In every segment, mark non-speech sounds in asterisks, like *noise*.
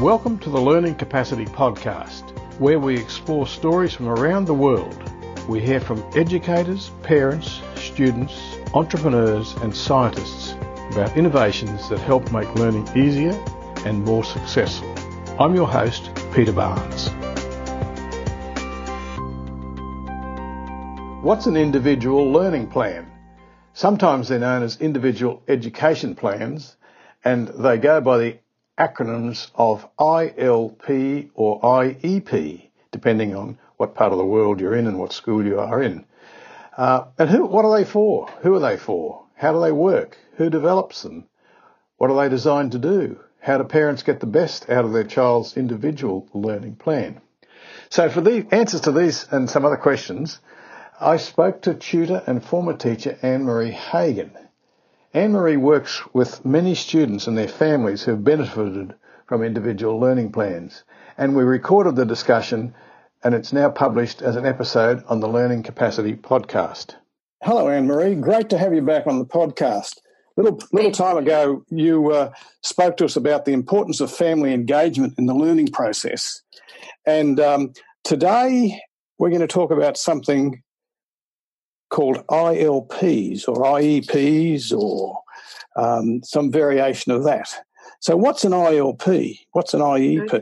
Welcome to the Learning Capacity Podcast, where we explore stories from around the world. We hear from educators, parents, students, entrepreneurs, and scientists about innovations that help make learning easier and more successful. I'm your host, Peter Barnes. What's an individual learning plan? Sometimes they're known as individual education plans, and they go by the acronyms of ILP or IEP, depending on what part of the world you're in and what school you are in. Uh, and who, what are they for? Who are they for? How do they work? Who develops them? What are they designed to do? How do parents get the best out of their child's individual learning plan? So for the answers to these and some other questions, I spoke to tutor and former teacher Anne-Marie Hagen. Anne-Marie works with many students and their families who have benefited from individual learning plans. And we recorded the discussion and it's now published as an episode on the Learning Capacity podcast. Hello, Anne-Marie. Great to have you back on the podcast. Little, little time ago, you uh, spoke to us about the importance of family engagement in the learning process. And um, today, we're going to talk about something called ILPs or IEPs or um, some variation of that. So, what's an ILP? What's an IEP?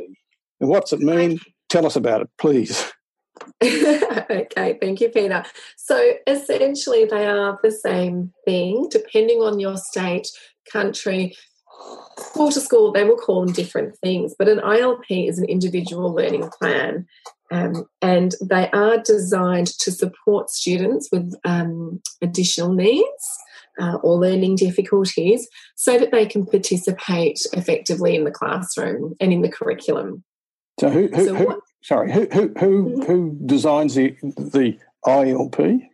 And what's it mean? Tell us about it, please. *laughs* okay, thank you, Peter. So, essentially, they are the same thing depending on your state, country, school to school, they will call them different things. But an ILP is an individual learning plan. Um, and they are designed to support students with um, additional needs uh, or learning difficulties so that they can participate effectively in the classroom and in the curriculum. So, who, who, so who what, sorry, who, who, who, mm-hmm. who designs the, the ILP?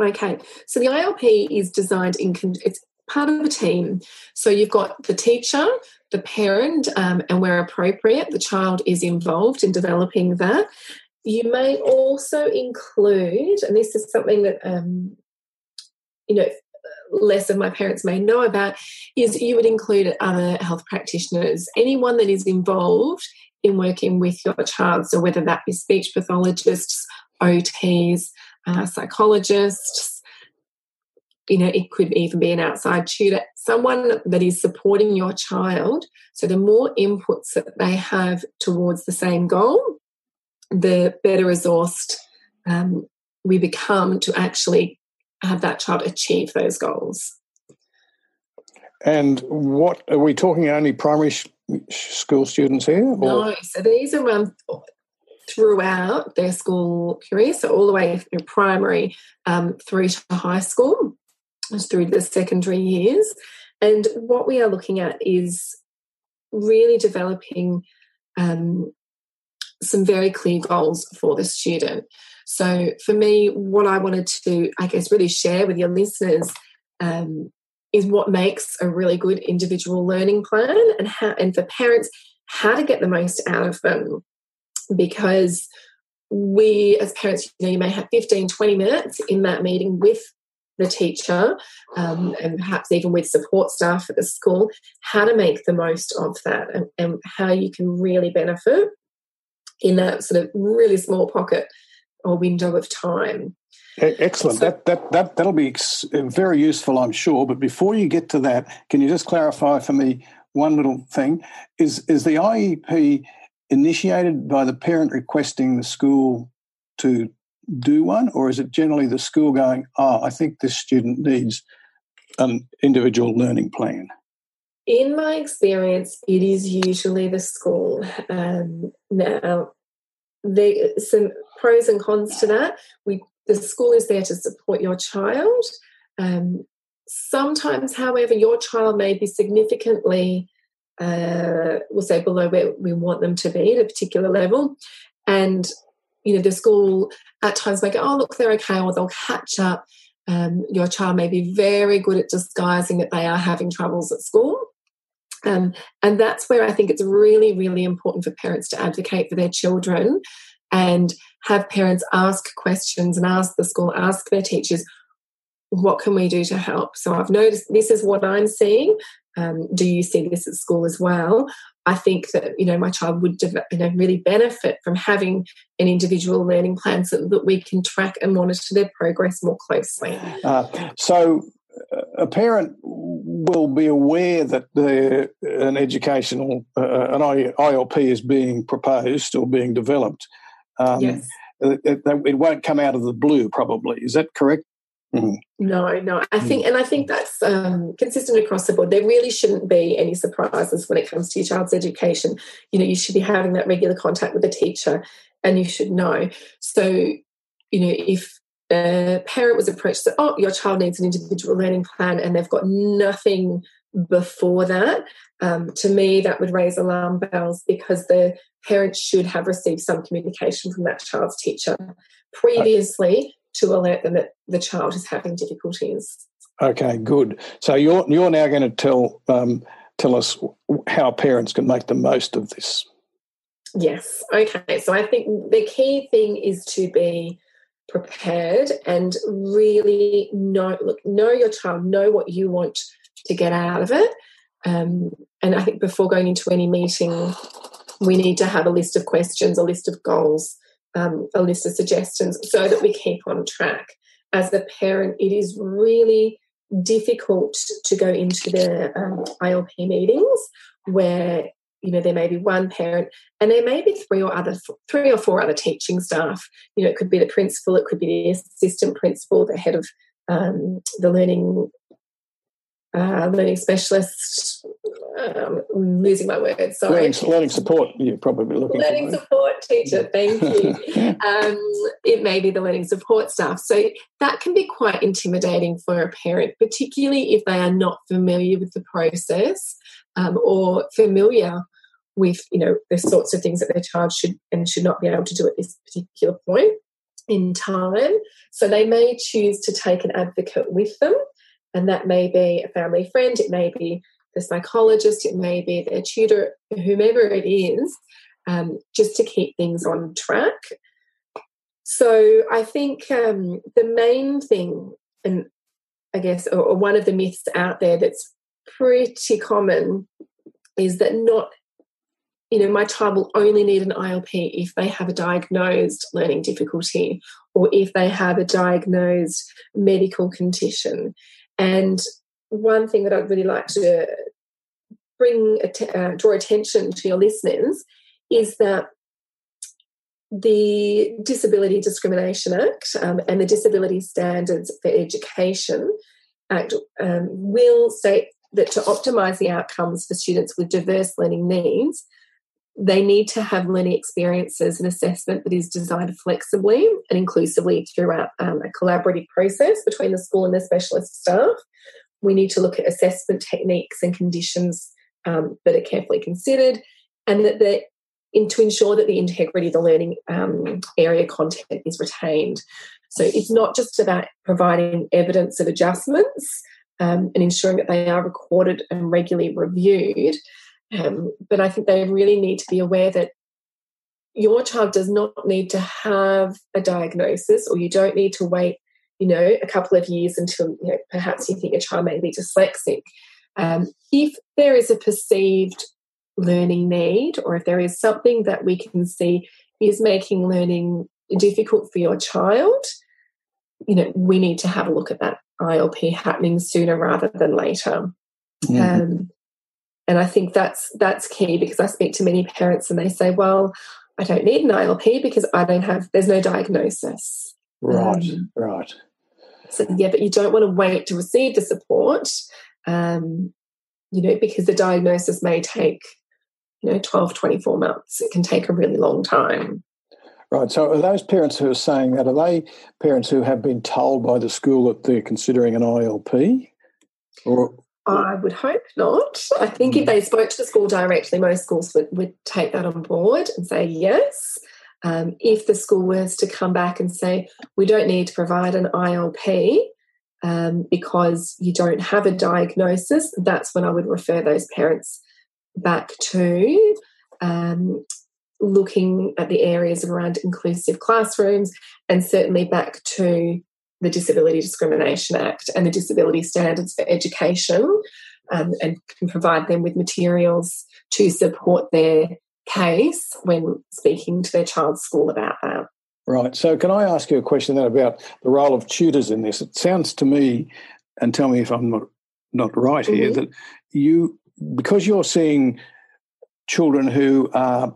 Okay, so the ILP is designed in it's part of a team. So you've got the teacher, the parent, um, and where appropriate, the child is involved in developing that. You may also include, and this is something that um, you know less of my parents may know about, is you would include other health practitioners, anyone that is involved in working with your child. So whether that be speech pathologists, OTs, uh, psychologists, you know, it could even be an outside tutor, someone that is supporting your child. So the more inputs that they have towards the same goal, the better resourced um, we become to actually have that child achieve those goals. And what are we talking only primary sh- school students here? Or? No, so these are um, throughout their school career, so all the way through primary um, through to high school through the secondary years. And what we are looking at is really developing um, some very clear goals for the student. So, for me, what I wanted to, I guess, really share with your listeners um, is what makes a really good individual learning plan and how, and for parents, how to get the most out of them. Because we, as parents, you know, you may have 15, 20 minutes in that meeting with the teacher um, and perhaps even with support staff at the school how to make the most of that and, and, how you can really benefit in that sort of really small pocket or window of time. Excellent. So, that, that that that'll be very useful i'm sure but before you get to that can you just clarify for me one little thing? Is is the iep initiated by the parent requesting the school to do one, or is it generally the school going, oh, I think this student needs an individual learning plan? In my experience, it is usually the school. Um, now, there some pros and cons to that. We the school is there to support your child. Um, sometimes, however, your child may be significantly, uh, we'll say, below where we want them to be at a particular level, and you know, the school at times may go, oh, look, they're okay, or they'll catch up. Um, your child may be very good at disguising that they are having troubles at school. Um, and that's where I think it's really, really important for parents to advocate for their children and have parents ask questions and ask the school, ask their teachers, what can we do to help? So I've noticed this is what I'm seeing. um, do you see this at school as well? I think that you know my child would you know really benefit from having an individual learning plan so that we can track and monitor their progress more closely. Uh, so a parent will be aware that an educational uh, an ILP is being proposed or being developed. Um, yes. It, it, it, won't come out of the blue, probably. Is that correct? Mm. No, no. I think, and I think that's um, consistent across the board. There really shouldn't be any surprises when it comes to your child's education. You know, you should be having that regular contact with the teacher, and you should know. So, you know, if a parent was approached, so, oh, your child needs an individual learning plan, and they've got nothing before that, um, to me, that would raise alarm bells because the parent should have received some communication from that child's teacher previously to alert them that the child is having difficulties. Okay, good. So you're you're now going to tell um, tell us how parents can make the most of this. Yes. Okay. So I think the key thing is to be prepared and really know look know your child know what you want to get out of it um, and i think before going into any meeting we need to have a list of questions a list of goals um, a list of suggestions so that we keep on track. As a parent it is really difficult to go into the um, ilp meetings where you know there may be one parent and there may be three or other three or four other teaching staff. You know it could be the principal it could be the assistant principal the head of um, the learning uh, learning specialist um, losing my words sorry. Learning, learning support you're probably looking learning for support teacher thank you. *laughs* Um, it may be the learning support staff. So that can be quite intimidating for a parent particularly if they are not familiar with the process um, or familiar with you know the sorts of things that their child should and should not be able to do at this particular point in time. So they may choose to take an advocate with them, and that may be a family friend, it may be the psychologist, it may be their tutor, whomever it is, um, just to keep things on track. So I think um, the main thing, and I guess, or, or one of the myths out there that's pretty common is that not you know my child will only need an ilp if they have a diagnosed learning difficulty or if they have a diagnosed medical condition and one thing that i'd really like to bring uh, draw attention to your listeners is that the Disability Discrimination Act um, and the Disability Standards for Education Act um, will state that to optimize the outcomes for students with diverse learning needs, they need to have learning experiences and assessment that is designed flexibly and inclusively throughout um, a collaborative process between the school and the specialist staff. We need to look at assessment techniques and conditions um, that are carefully considered, and that the in, to ensure that the integrity of the learning um, area content is retained. So it's not just about providing evidence of adjustments, um, and ensuring that they are recorded and regularly reviewed. Um, but I think they really need to be aware that your child does not need to have a diagnosis, or you don't need to wait, you know, a couple of years until you know, perhaps you think your child may be dyslexic. Um, if there is a perceived learning need, or if there is something that we can see is making learning difficult for your child, you know, we need to have a look at that ILP happening sooner rather than later. Mm-hmm. Um, and I think that's that's key because I speak to many parents and they say, "Well, I don't need an ILP because I don't have. There's no diagnosis." Right, um, right. So yeah, but you don't want to wait to receive the support, um, you know, because the diagnosis may take, you know, 12, 24 months. It can take a really long time. Right. So, are those parents who are saying that, are they parents who have been told by the school that they're considering an ILP? Or I would hope not. I think if they spoke to the school directly, most schools would, would take that on board and say yes. Um, if the school was to come back and say, we don't need to provide an ILP um, because you don't have a diagnosis, that's when I would refer those parents back to um, looking at the areas around inclusive classrooms and certainly back to the Disability Discrimination Act and the Disability Standards for Education um, and can provide them with materials to support their case when speaking to their child's school about that. Right. So, can I ask you a question then about the role of tutors in this? It sounds to me, and tell me if I'm not, not right here, mm-hmm. that you, because you're seeing children who are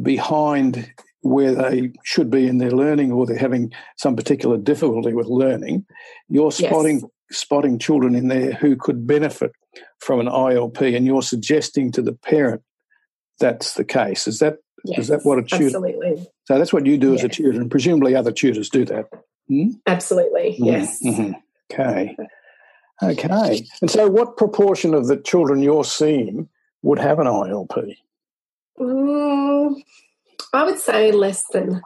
behind where they should be in their learning or they're having some particular difficulty with learning, you're spotting yes. spotting children in there who could benefit from an ILP and you're suggesting to the parent that's the case. Is that yes, is that what a tutor absolutely. So that's what you do yes. as a tutor, and presumably other tutors do that. Hmm? Absolutely, mm-hmm. yes. Mm-hmm. Okay. Okay. And so what proportion of the children you're seeing would have an ILP? Mm, I would say less than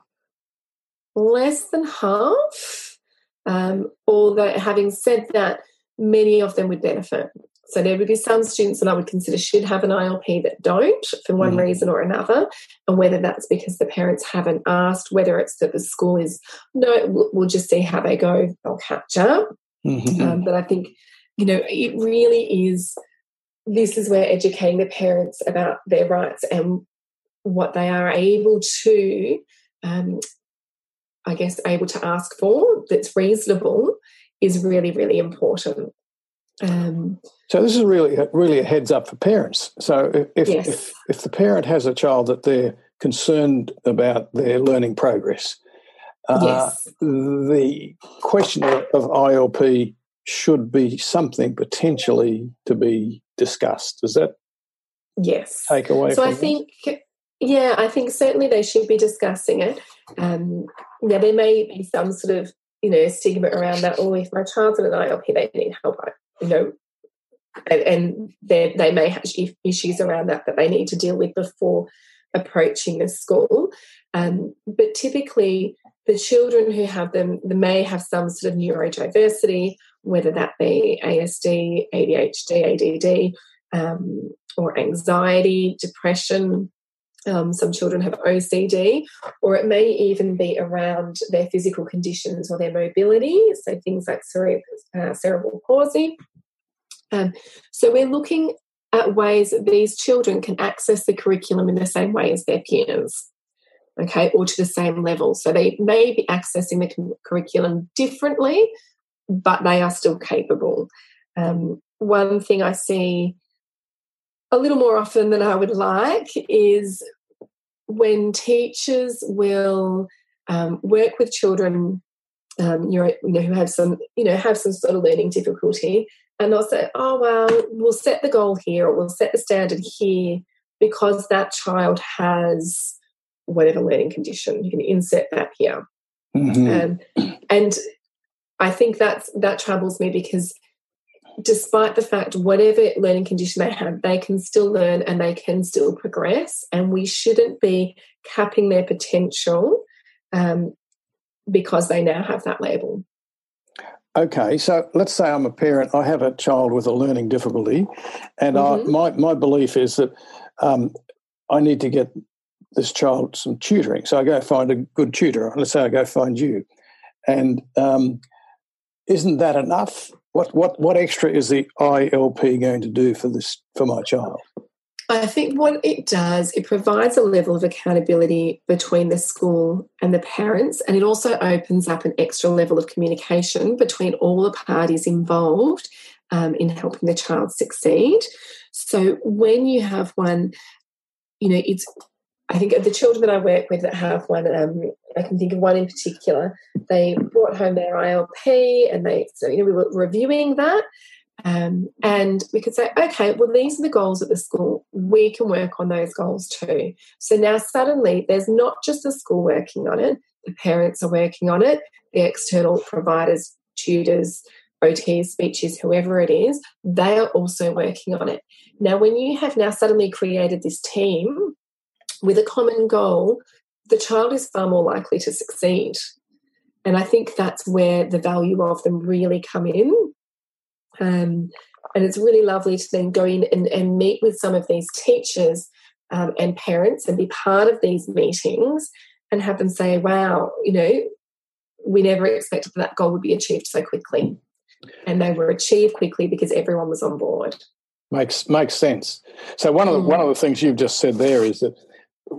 less than half. Um, although, having said that, many of them would benefit. So there would be some students that I would consider should have an ILP that don't for one mm-hmm. reason or another, and whether that's because the parents haven't asked, whether it's that the school is no, we'll, we'll just see how they go, they'll catch up. Mm-hmm. Um, but I think you know it really is. This is where educating the parents about their rights and what they are able to, um, I guess, able to ask for that's reasonable is really, really important. Um, so this is really, really a heads up for parents. So if, yes. if if the parent has a child that they're concerned about their learning progress, uh, yes. the question of ILP should be something potentially to be discussed. Does that yes take away? So I think yeah, I think certainly they should be discussing it. Um, now, there may be some sort of, you know, stigma around that. Oh, if my child's in an ILP, they need help. You know, and, and they may have issues around that that they need to deal with before approaching the school. Um, but typically, the children who have them they may have some sort of neurodiversity, whether that be ASD, ADHD, ADD, um, or anxiety, depression, um, some children have OCD, or it may even be around their physical conditions or their mobility, so things like cere- uh, cerebral palsy. Um, so we're looking at ways that these children can access the curriculum in the same way as their peers, okay, or to the same level. So they may be accessing the curriculum differently, but they are still capable. Um, one thing I see a little more often than I would like is when teachers will um, work with children um, you know who have some you know have some sort of learning difficulty and they'll say oh well we'll set the goal here or we'll set the standard here because that child has whatever learning condition you can insert that here mm-hmm. um, and i think that's that troubles me because despite the fact whatever learning condition they have, they can still learn and they can still progress. And we shouldn't be capping their potential um, because they now have that label. Okay, so let's say I'm a parent. I have a child with a learning difficulty, and mm-hmm. I, my my belief is that um, I need to get this child some tutoring. So I go find a good tutor. Let's say I go find you, and um, isn't that enough? What what what extra is the ILP going to do for this for my child? I think what it does, it provides a level of accountability between the school and the parents, and it also opens up an extra level of communication between all the parties involved um, in helping the child succeed. So when you have one, you know, it's I think the children that I work with that have one, um, I can think of one in particular. They brought home their ILP, and they, so you know, we were reviewing that, um, and we could say, okay, well, these are the goals at the school. We can work on those goals too. So now suddenly, there's not just the school working on it; the parents are working on it, the external providers, tutors, OTs, speeches, whoever it is, they are also working on it. Now, when you have now suddenly created this team with a common goal, the child is far more likely to succeed. And I think that's where the value of them really come in. Um, and it's really lovely to then go in and, and meet with some of these teachers um, and parents and be part of these meetings and have them say, wow, you know, we never expected that goal would be achieved so quickly. And they were achieved quickly because everyone was on board. Makes makes sense. So one of the, mm. one of the things you've just said there is that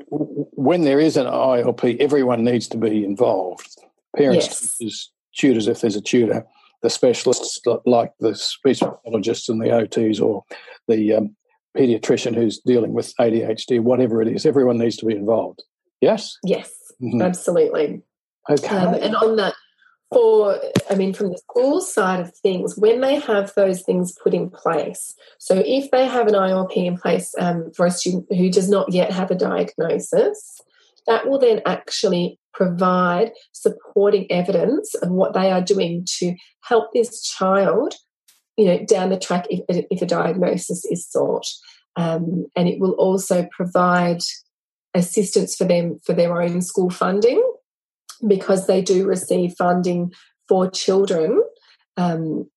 when there is an ILP, everyone needs to be involved. Parents, yes. tutors, tutors, if there's a tutor, the specialists like the speech pathologists and the OTs, or the um, pediatrician who's dealing with ADHD, whatever it is. Everyone needs to be involved. Yes. Yes, mm-hmm. absolutely. Okay. Um, and on that, for I mean, from the school side of things, when they have those things put in place, so if they have an ILP in place um, for a student who does not yet have a diagnosis, that will then actually provide supporting evidence of what they are doing to help this child, you know, down the track if, if a diagnosis is sought. Um, and it will also provide assistance for them for their own school funding because they do receive funding for children um,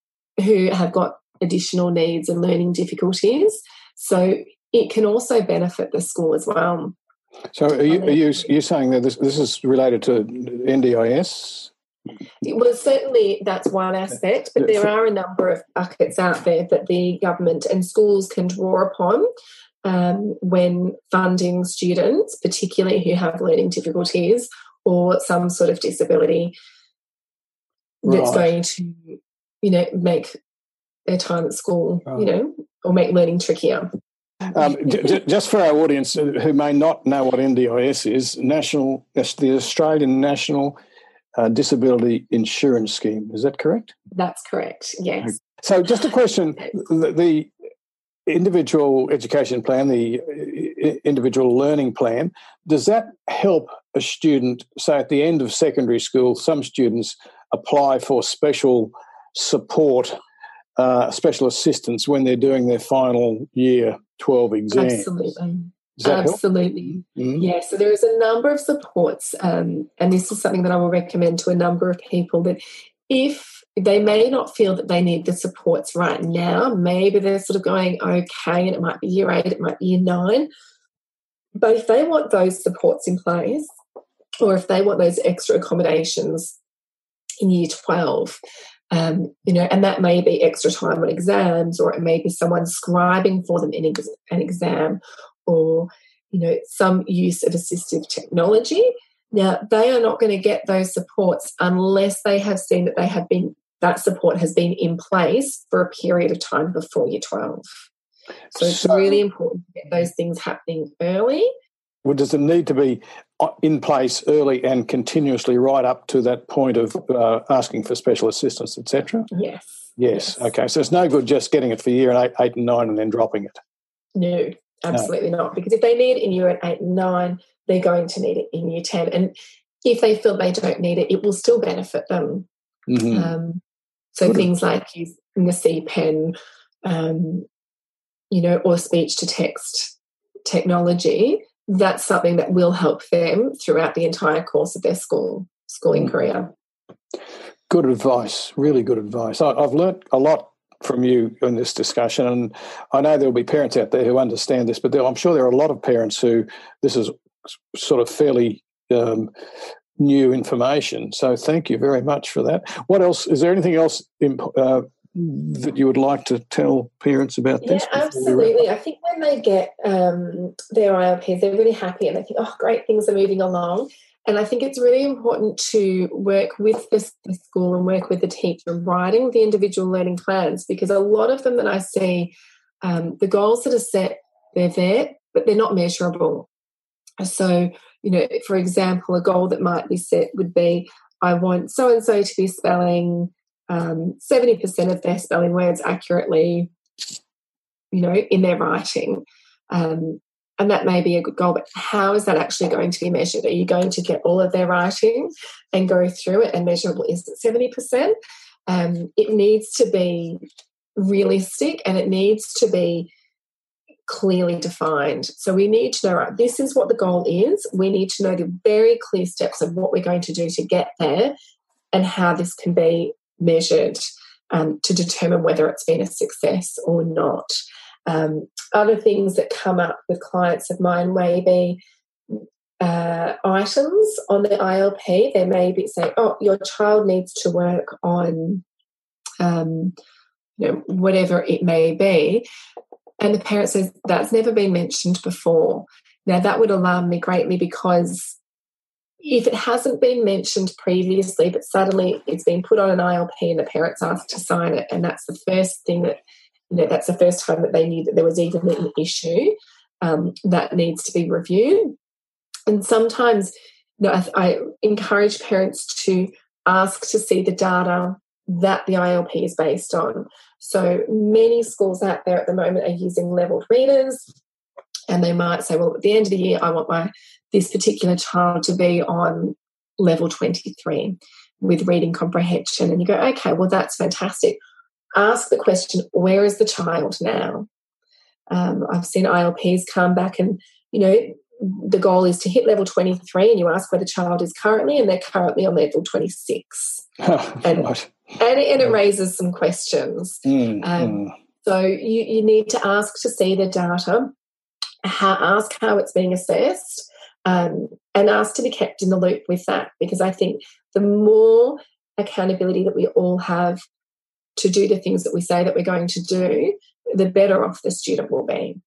who have got additional needs and learning difficulties. So it can also benefit the school as well. So are you, are you, you saying that this, this is related to NDIS? Well, certainly that's one aspect, but there are a number of buckets out there that the government and schools can draw upon um, when funding students, particularly who have learning difficulties or some sort of disability that's right. going to, you know, make their time at school, right. you know, or make learning trickier. Um, just for our audience who may not know what NDIS is, National, the Australian National uh, Disability Insurance Scheme. Is that correct? That's correct. Yes. So, just a question: *laughs* the, the individual education plan, the individual learning plan, does that help a student? So, at the end of secondary school, some students apply for special support, uh, special assistance when they're doing their final year 12 exam. Absolutely. Absolutely. Mm-hmm. Yeah. So there is a number of supports, um, and this is something that I will recommend to a number of people that if they may not feel that they need the supports right now. Maybe they're sort of going okay, and it might be year eight, it might be year nine. But if they want those supports in place, or if they want those extra accommodations in year 12, um, you know, and that may be extra time on exams, or it may be someone scribing for them in an exam, or you know, some use of assistive technology. Now, they are not going to get those supports unless they have seen that they have been that support has been in place for a period of time before year 12. So it's so, really important to get those things happening early. Well, does it need to be uh, in place early and continuously right up to that point of uh, asking for special assistance, etc.? Yes. yes. Yes. Okay. So it's no good just getting it for year eight, eight and nine and then dropping it. No, absolutely no. not. Because if they need it in year eight and nine, they're going to need it in year 10. And if they feel they don't need it, it will still benefit them. Mm-hmm. Um, so things like using the C pen, um, you know, or speech to text technology, that's something that will help them throughout the entire course of their school schooling career. Good advice, really good advice. I, have learnt a lot from you in this discussion, and I know there will be parents out there who understand this, but there, I'm sure there are a lot of parents who this is sort of fairly um, new information. So thank you very much for that. What else? Is there anything else uh, that you would like to tell parents about this? Yeah, absolutely. I think when they get um, their ILPs, they're really happy and they think, oh, great, things are moving along. And I think it's really important to work with the, the school and work with the teacher writing the individual learning plans because a lot of them that I see, um, the goals that are set, they're there, but they're not measurable. So you know, for example, a goal that might be set would be I want so and so to be spelling um, 70% of their spelling words accurately, you know, in their writing. Um, and that may be a good goal, but how is that actually going to be measured? Are you going to get all of their writing and go through it and measurable? Is it 70%? Um, it needs to be realistic and it needs to be clearly defined. So we need to know, right, this is what the goal is. We need to know the very clear steps of what we're going to do to get there and how this can be measured um, to determine whether it's been a success or not. Um, other things that come up with clients of mine may be uh, items on the ILP. They may be saying, oh, your child needs to work on um, you know, whatever it may be and the parent says that's never been mentioned before. Now that would alarm me greatly because if it hasn't been mentioned previously, but suddenly it's been put on an ILP and the parent's asked to sign it, and that's the first thing that you know that's the first time that they knew that there was even an issue um, that needs to be reviewed. And sometimes, you know, I, I encourage parents to ask to see the data that the ILP is based on. So many schools out there at the moment are using leveled readers, and they might say, "Well, at the end of the year, I want my this particular child to be on level 23 with reading comprehension." And you go, "Okay, well, that's fantastic." Ask the question, "Where is the child now?" Um, I've seen ILPs come back and you know the goal is to hit level 23 and you ask where the child is currently and they're currently on level 26 *laughs* oh, and, right. and, it, and, it, raises some questions mm, um, mm. so you, you need to ask to see the data how, ask how it's being assessed um, and ask to be kept in the loop with that because i think the more accountability that we all have to do the things that we say that we're going to do the better off the student will be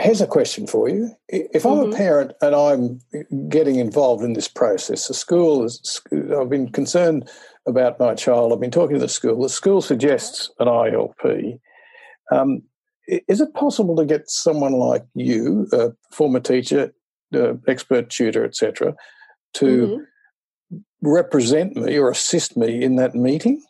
Here's a question for you. If I'm mm-hmm. a parent and I'm getting involved in this process, the school is, I've been concerned about my child, I've been talking to the school, the school suggests an ILP. Um, is it possible to get someone like you, a former teacher, uh, expert tutor, etc., to mm-hmm. represent me or assist me in that meeting?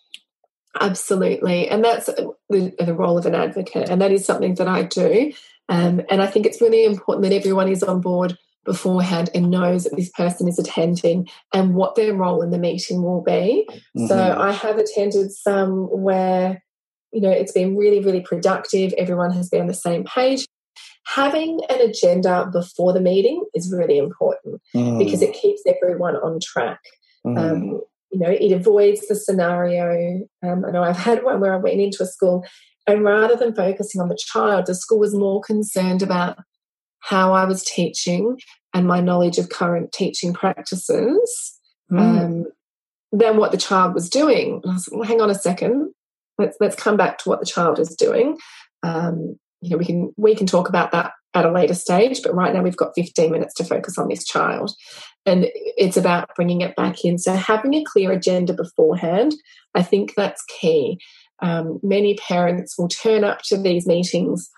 Absolutely. And that's the, the, role of an advocate. And that is something that I do. Um, and I think it's really important that everyone is on board beforehand and knows that this person is attending and what their role in the meeting will be. Mm-hmm. So I have attended some where, you know, it's been really, really productive. Everyone has been on the same page. Having an agenda before the meeting is really important mm. because it keeps everyone on track. Mm. Um, you know, it avoids the scenario. Um, I know I've had one where I went into a school and rather than focusing on the child, the school was more concerned about how I was teaching and my knowledge of current teaching practices mm. um, than what the child was doing. And I was like, well, hang on a second. Let's let's come back to what the child is doing. Um, you know, we can we can talk about that at a later stage, but right now we've got 15 minutes to focus on this child. And it's about bringing it back in. So having a clear agenda beforehand, I think that's key um, many parents will turn up to these meetings,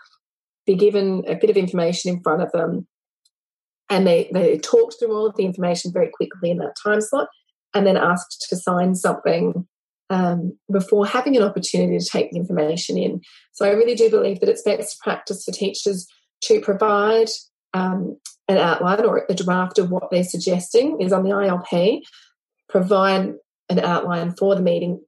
be given a bit of information in front of them, and they, they talk through all of the information very quickly in that time slot, and then asked to sign something um, before having an opportunity to take the information in. So I really do believe that it's best practice for teachers to provide um, an outline or a draft of what they're suggesting is on the ILP, provide an outline for the meeting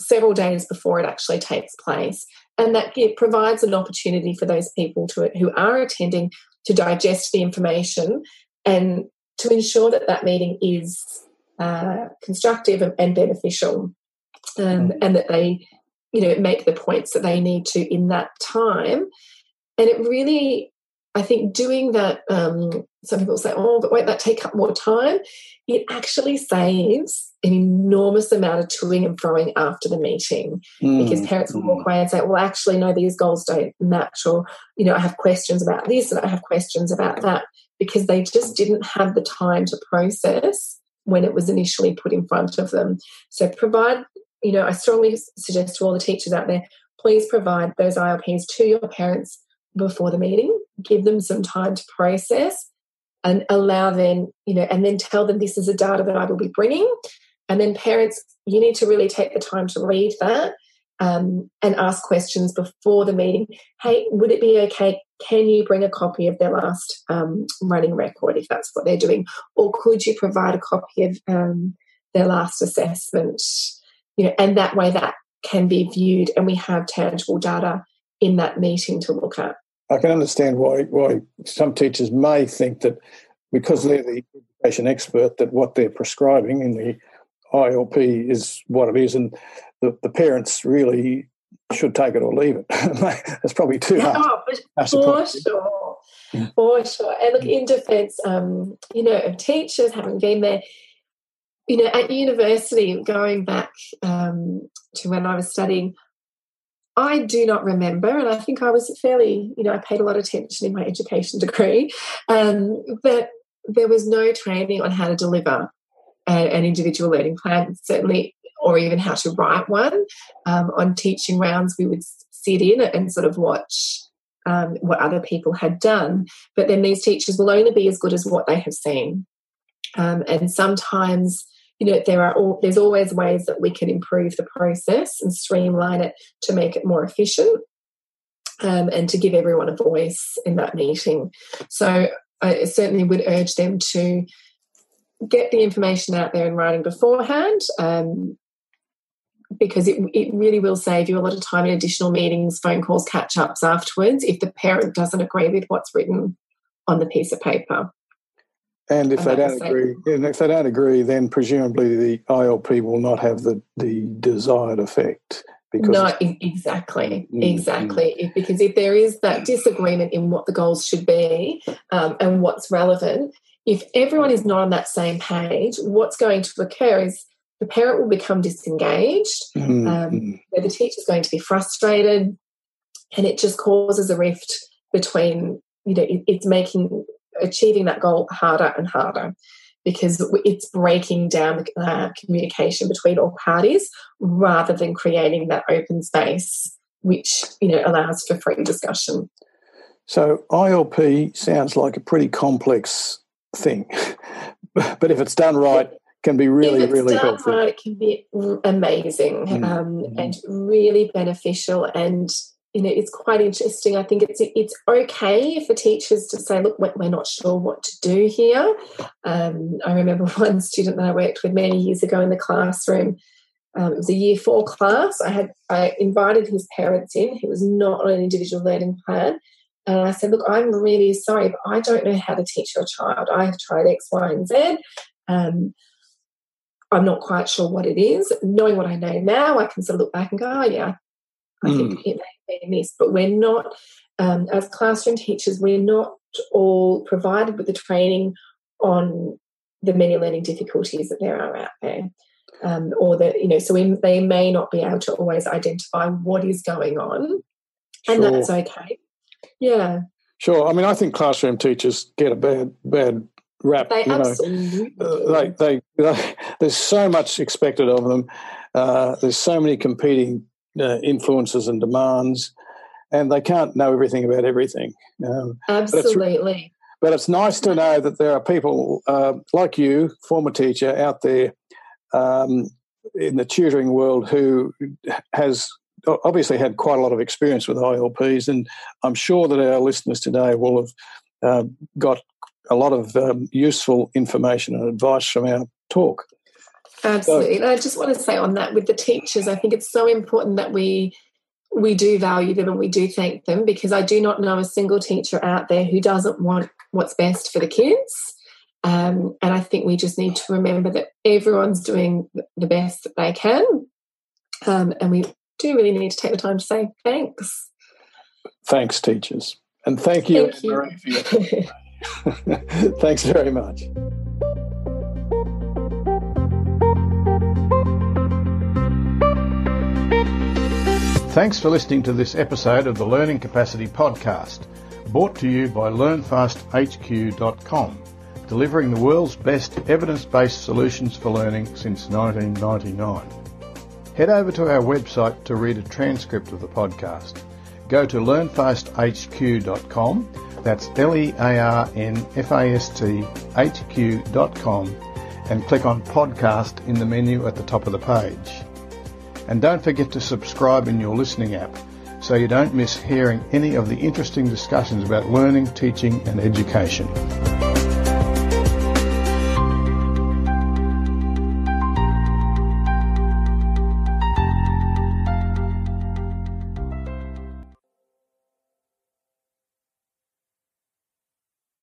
several days before it actually takes place. And that it provides an opportunity for those people to, who are attending to digest the information and to ensure that that meeting is uh, constructive and beneficial um, and that they you know make the points that they need to in that time and it really I think doing that, um, some people say, oh, but won't that take up more time? It actually saves an enormous amount of toing and throwing after the meeting mm. because parents will walk away and say, well, actually, no, these goals don't match, or, you know, I have questions about this and I have questions about that because they just didn't have the time to process when it was initially put in front of them. So provide, you know, I strongly suggest to all the teachers out there, please provide those ILPs to your parents before the meeting, give them some time to process and allow them, you know, and then tell them this is the data that I will be bringing. And then parents, you need to really take the time to read that um, and ask questions before the meeting. Hey, would it be okay? Can you bring a copy of their last um, running record if that's what they're doing? Or could you provide a copy of um, their last assessment? You know, and that way that can be viewed and we have tangible data in that meeting to look at. I can understand why why some teachers may think that because they're the education expert that what they're prescribing in the ILP is what it is, and the, the parents really should take it or leave it. *laughs* That's probably too hard. Oh, for sure, yeah. for sure. And look, in defence, um, you know, of teachers having been there, you know, at university, going back um, to when I was studying, I do not remember, and I think I was fairly, you know, I paid a lot of attention in my education *laughs* degree, um, but there was no training on how to deliver a, an individual learning plan, certainly, or even how to write one. Um, on teaching rounds, we would sit in and sort of watch um, what other people had done, but then these teachers will only be as good as what they have seen. Um, and sometimes you know there are all, there's always ways that we can improve the process and streamline it to make it more efficient um, and to give everyone a voice in that meeting. So i certainly would urge them to get the information out there in writing beforehand um, because it, it really will save you a lot of time in additional meetings phone calls catch ups afterwards if the parent doesn't agree with what's written on the piece of paper and if they don't agree, and if they don't agree, then presumably the ILP will not have the, the desired effect. Because no, exactly, mm, exactly. Mm. because if there is that disagreement in what the goals should be um, and what's relevant, if everyone is not on that same page, what's going to occur is the parent will become disengaged. Mm. Um, mm. the teacher's going to be frustrated, and it just causes a rift between. You know, it's making achieving that goal harder and harder because it's breaking down the uh, communication between all parties rather than creating that open space which you know allows for free discussion so ilp sounds like a pretty complex thing *laughs* but if it's done right can be really if it's really done helpful right it can be amazing mm-hmm. um, and really beneficial and you know it's quite interesting. I think it's it's okay for teachers to say look we're not sure what to do here. Um, i remember *laughs* one student that i worked with many years ago in the classroom um, it was a year four class. I had i invited his parents in. He was not on an individual learning plan. And i said look i'm really sorry but i don't know how to teach your child. I have tried x y and z. Um, I'm not quite sure what it is. Knowing what I know now, I can sort of look back and go, oh, yeah, I mm. think it have. But we're not, um, as classroom teachers, we're not all provided with the training on the many learning difficulties that there are out there. Um, or that, you know, so we, they may not be able to always identify what is going on. And sure. that's okay. Yeah. Sure. I mean, I think classroom teachers get a bad, bad rap. They absolutely. Know, uh, they, they, *laughs* there's so much expected of them. Uh, there's so many competing uh, influences and demands, and they can't know everything about everything. Um, Absolutely. But it's, but it's, nice to know that there are people uh, like you, former teacher, out there um, in the tutoring world who has obviously had quite a lot of experience with ILPs, and I'm sure that our listeners today will have uh, got a lot of um, useful information and advice from our talk. Absolutely. So, and I just want to say on that with the teachers, I think it's so important that we we do value them and we do thank them because I do not know a single teacher out there who doesn't want what's best for the kids. Um, and I think we just need to remember that everyone's doing the best that they can. Um, and we do really need to take the time to say thanks. Thanks, teachers. And thank you. Thank you. *laughs* thanks very much. Thanks for listening to this episode of the Learning Capacity Podcast, brought to you by LearnFastHQ.com, delivering the world's best evidence-based solutions for learning since 1999. Head over to our website to read a transcript of the podcast. Go to learnfasthq.com, that's L-E-A-R-N-F-A-S-T-H-Q.com, and click on podcast in the menu at the top of the page. And don't forget to subscribe in your listening app so you don't miss hearing any of the interesting discussions about learning, teaching and education.